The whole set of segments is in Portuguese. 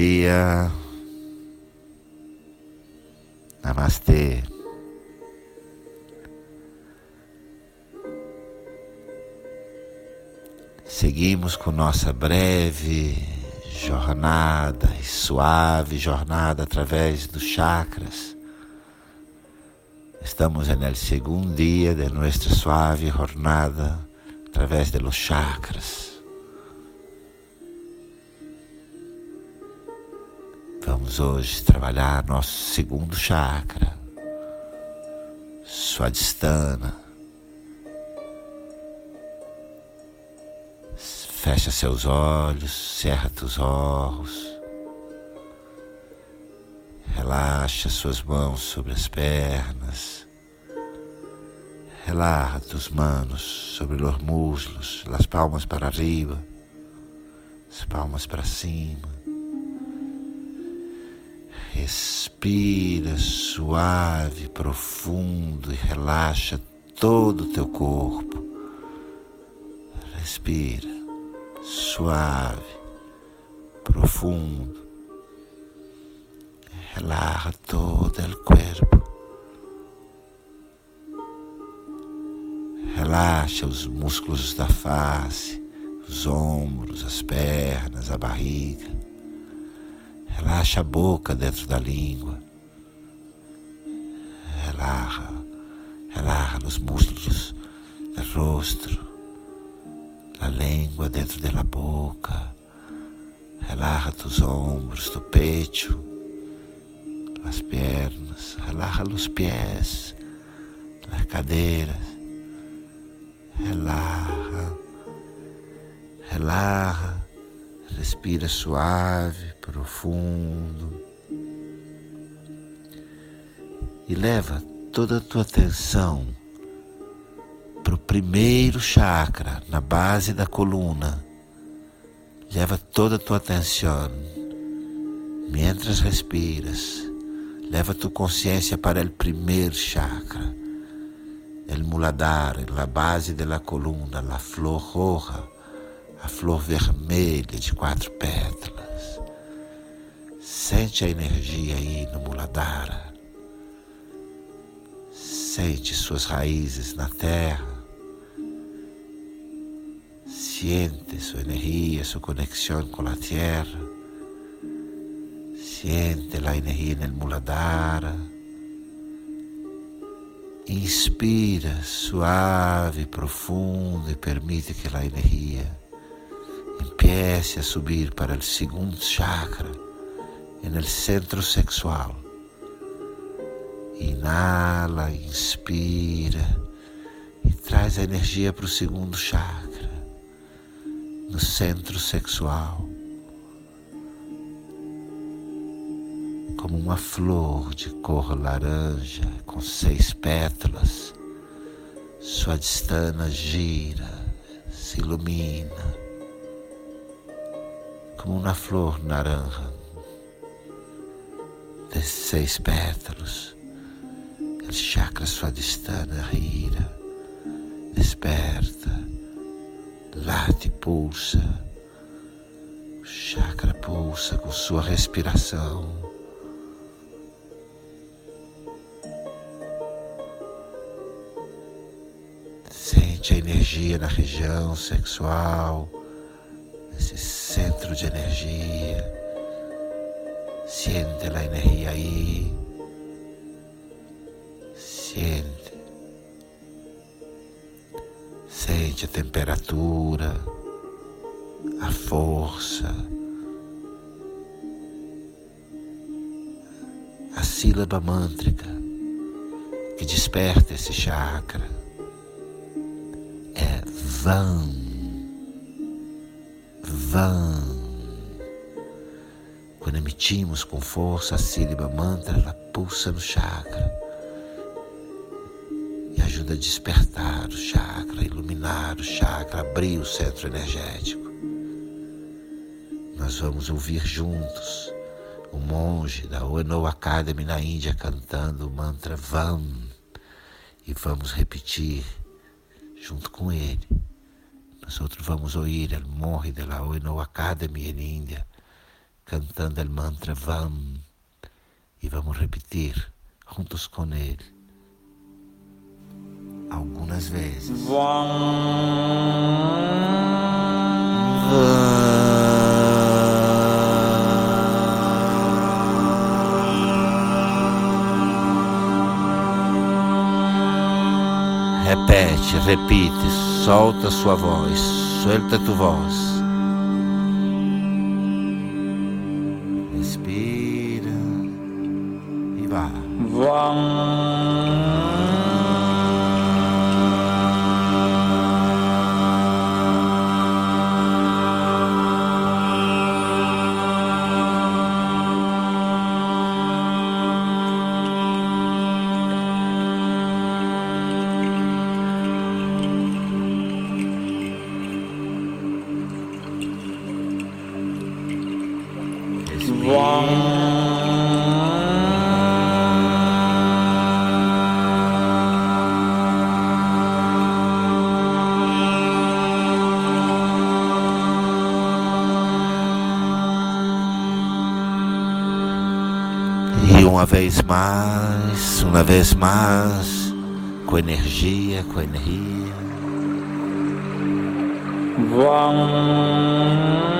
dia. Namastê. Seguimos com nossa breve jornada suave jornada através dos chakras. Estamos no segundo dia de nossa suave jornada através dos chakras. Vamos hoje trabalhar nosso segundo chakra, Swadhisthana. Fecha seus olhos, cerra teus olhos. Relaxa suas mãos sobre as pernas. Relaxa tus manos sobre os muslos, as palmas para arriba, as palmas para cima. Respira suave, profundo e relaxa todo o teu corpo. Respira suave, profundo. Relaja todo o corpo. Relaxa os músculos da face, os ombros, as pernas, a barriga. Relaxa a boca dentro da língua. Relaxa, relaxa nos músculos do rosto, da língua dentro da boca. Relaxa os ombros, do peito, as pernas. Relaxa os pés, as cadeiras. Relaxa, relaxa, respira suave profundo e leva toda a tua atenção para o primeiro chakra, na base da coluna. Leva toda a tua atenção, mientras respiras, leva tua consciência para o primeiro chakra, el muladar, na base da coluna, a flor roja, a flor vermelha de quatro pétalas. Sente a energia aí no Muladhara. Sente suas raízes na terra. Siente sua energia, sua conexão com a terra. Siente a energia no Muladhara. Inspira suave, profundo e permite que a energia empiece a subir para o segundo chakra en el centro sexual. Inala, inspira e traz a energia para o segundo chakra, no centro sexual. Como uma flor de cor laranja com seis pétalas, sua distana gira, se ilumina, como uma flor naranja desses seis pétalos, o chakra swadhisthana gira, desperta, late, pulsa, o chakra pulsa com sua respiração. Sente a energia na região sexual, esse centro de energia. Siente la energía ahí. Siente. Sente a temperatura, a força, a sílaba mântrica que desperta esse chakra é Vam. Vam. Quando emitimos com força a sílaba mantra, ela pulsa no chakra e ajuda a despertar o chakra, iluminar o chakra, abrir o centro energético. Nós vamos ouvir juntos o monge da Ueno Academy na Índia cantando o mantra Vam e vamos repetir junto com ele. No Nosotros vamos oír el monge de la ONU Academy en India cantando el mantra VAM e vamos repetir juntos com ele algumas vezes. Repete, repite, solta sua voz, solta tua voz. Respira e vá. E uma vez mais, uma vez mais, com energia, com energia. Mantém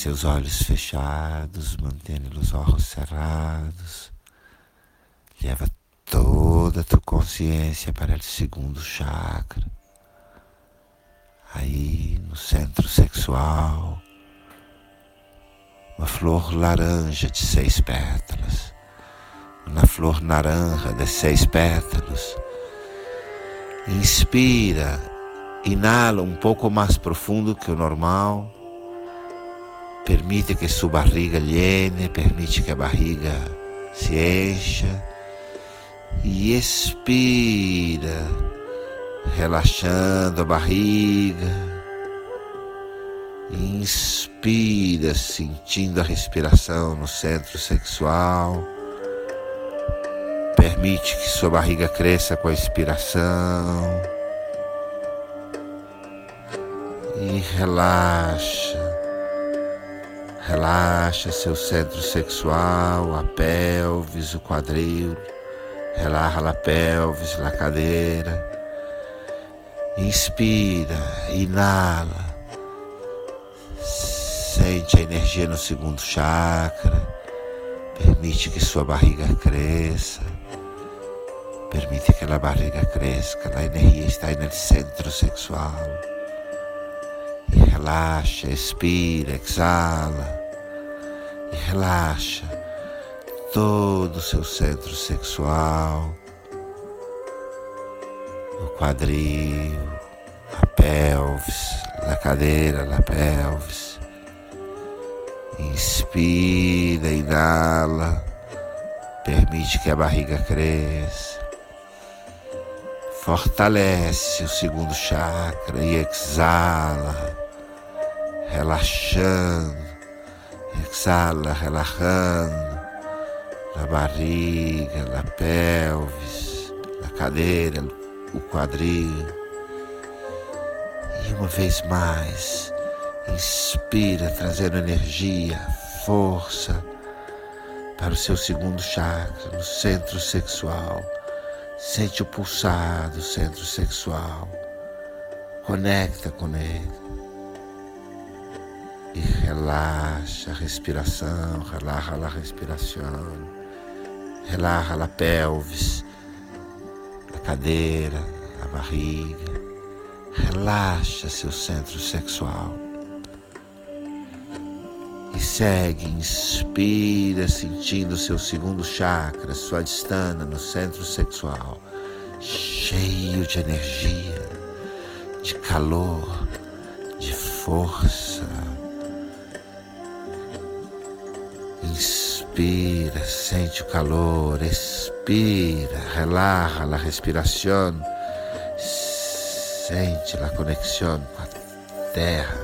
seus olhos fechados, mantendo os olhos cerrados. Leva toda a tua consciência para o segundo chakra. Aí no centro sexual, uma flor laranja de seis pétalas. Uma flor naranja de seis pétalas. Inspira, inala um pouco mais profundo que o normal permite que sua barriga llene, permite que a barriga se encha e expira, relaxando a barriga. Inspira, sentindo a respiração no centro sexual. Permite que sua barriga cresça com a expiração. E relaxa. Relaxa seu centro sexual, a pelvis, o quadril. Relaxa a pelvis, a cadeira. Inspira, inala. Sente a energia no segundo chakra. Permite que sua barriga cresça. Permite que a barriga cresça. A energia está no centro sexual. Relaxa, expira, exala. E relaxa todo o seu centro sexual, o quadril, a pelvis, a cadeira, a pelvis. Inspira, inala, permite que a barriga cresça. Fortalece o segundo chakra e exala, relaxando, exala, relaxando a barriga, a pelvis, a cadeira, o quadril. E uma vez mais, inspira, trazendo energia, força para o seu segundo chakra, no centro sexual. Sente o pulsar do centro sexual. Conecta com ele. E relaxa a respiração, relaxa a respiração. Relaxa a pelvis, a cadeira, a barriga. Relaxa seu centro sexual. E segue, inspira, sentindo seu segundo chakra, sua distância no centro sexual, cheio de energia, de calor, de força. Inspira, sente o calor, expira, relaxa a respiração, Sente a conexão com a terra,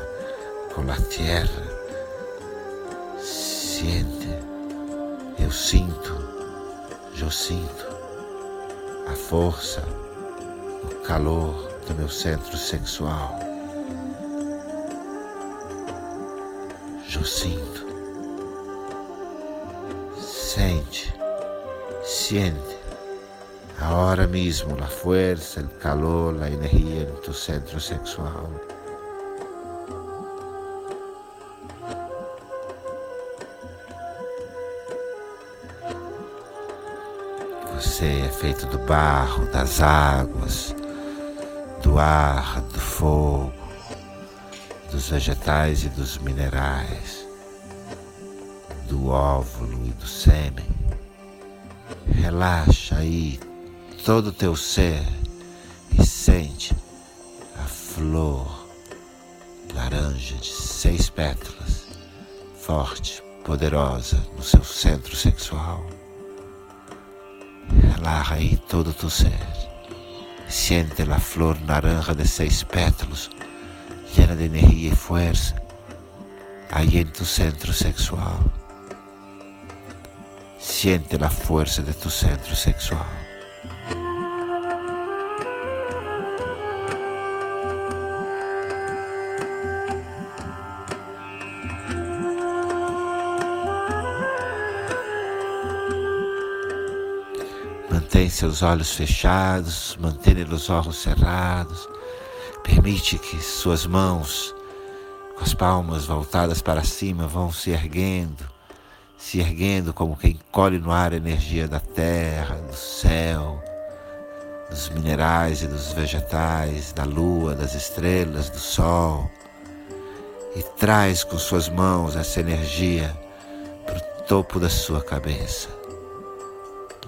com a terra. Siente, eu sinto, eu sinto a força, o calor do meu centro sexual. Eu sinto. Sente, siente ahora mismo la fuerza, el calor, la energía en tu centro sexual. Você é feito do barro, das águas, do ar, do fogo, dos vegetais e dos minerais, do óvulo e do sêmen. Relaxa aí todo o teu ser e sente a flor laranja de seis pétalas, forte, poderosa no seu centro sexual. Relaxa aí todo o teu ser. Siente a flor naranja de seis pétalos, llena de energia e força, aí em tu centro sexual. Siente a força de tu centro sexual. Mantém seus olhos fechados, mantenha os olhos cerrados. Permite que suas mãos, com as palmas voltadas para cima, vão se erguendo, se erguendo como quem colhe no ar a energia da terra, do céu, dos minerais e dos vegetais, da lua, das estrelas, do sol. E traz com suas mãos essa energia para o topo da sua cabeça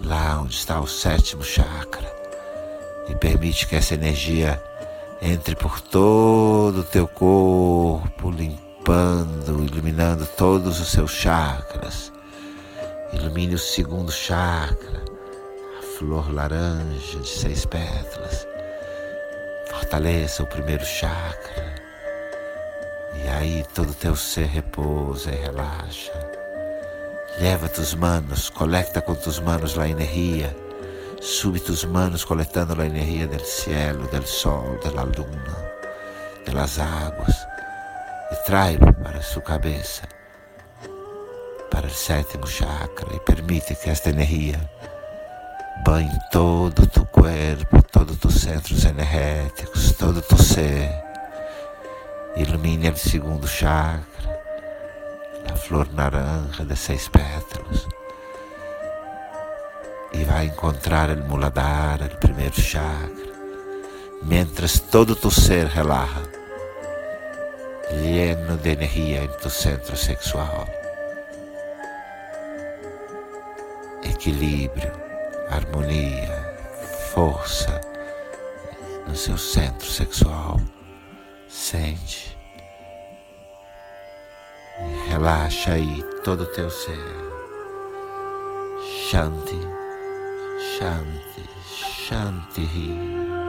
lá onde está o sétimo chakra, e permite que essa energia entre por todo o teu corpo, limpando, iluminando todos os seus chakras. Ilumine o segundo chakra, a flor laranja de seis pétalas. Fortaleça o primeiro chakra. E aí todo o teu ser repousa e relaxa. Leva tus manos, colecta con tus manos la energía. Sube tus manos colectando la energía del cielo, del sol, de la luna, de las aguas y tráelo para su cabeza, para el séptimo chakra y permite que esta energía banhe todo tu cuerpo, todos tus centros energéticos, todo tu ser. Ilumine el segundo chakra a flor naranja de seis pétalos e vai encontrar o muladhara, o primeiro chakra, mientras todo tu ser relaja, lleno de energia em tu centro sexual. Equilíbrio, harmonia, força no seu centro sexual. Sente Relaxa aí todo o teu ser. Shanti, Shanti, Shanti.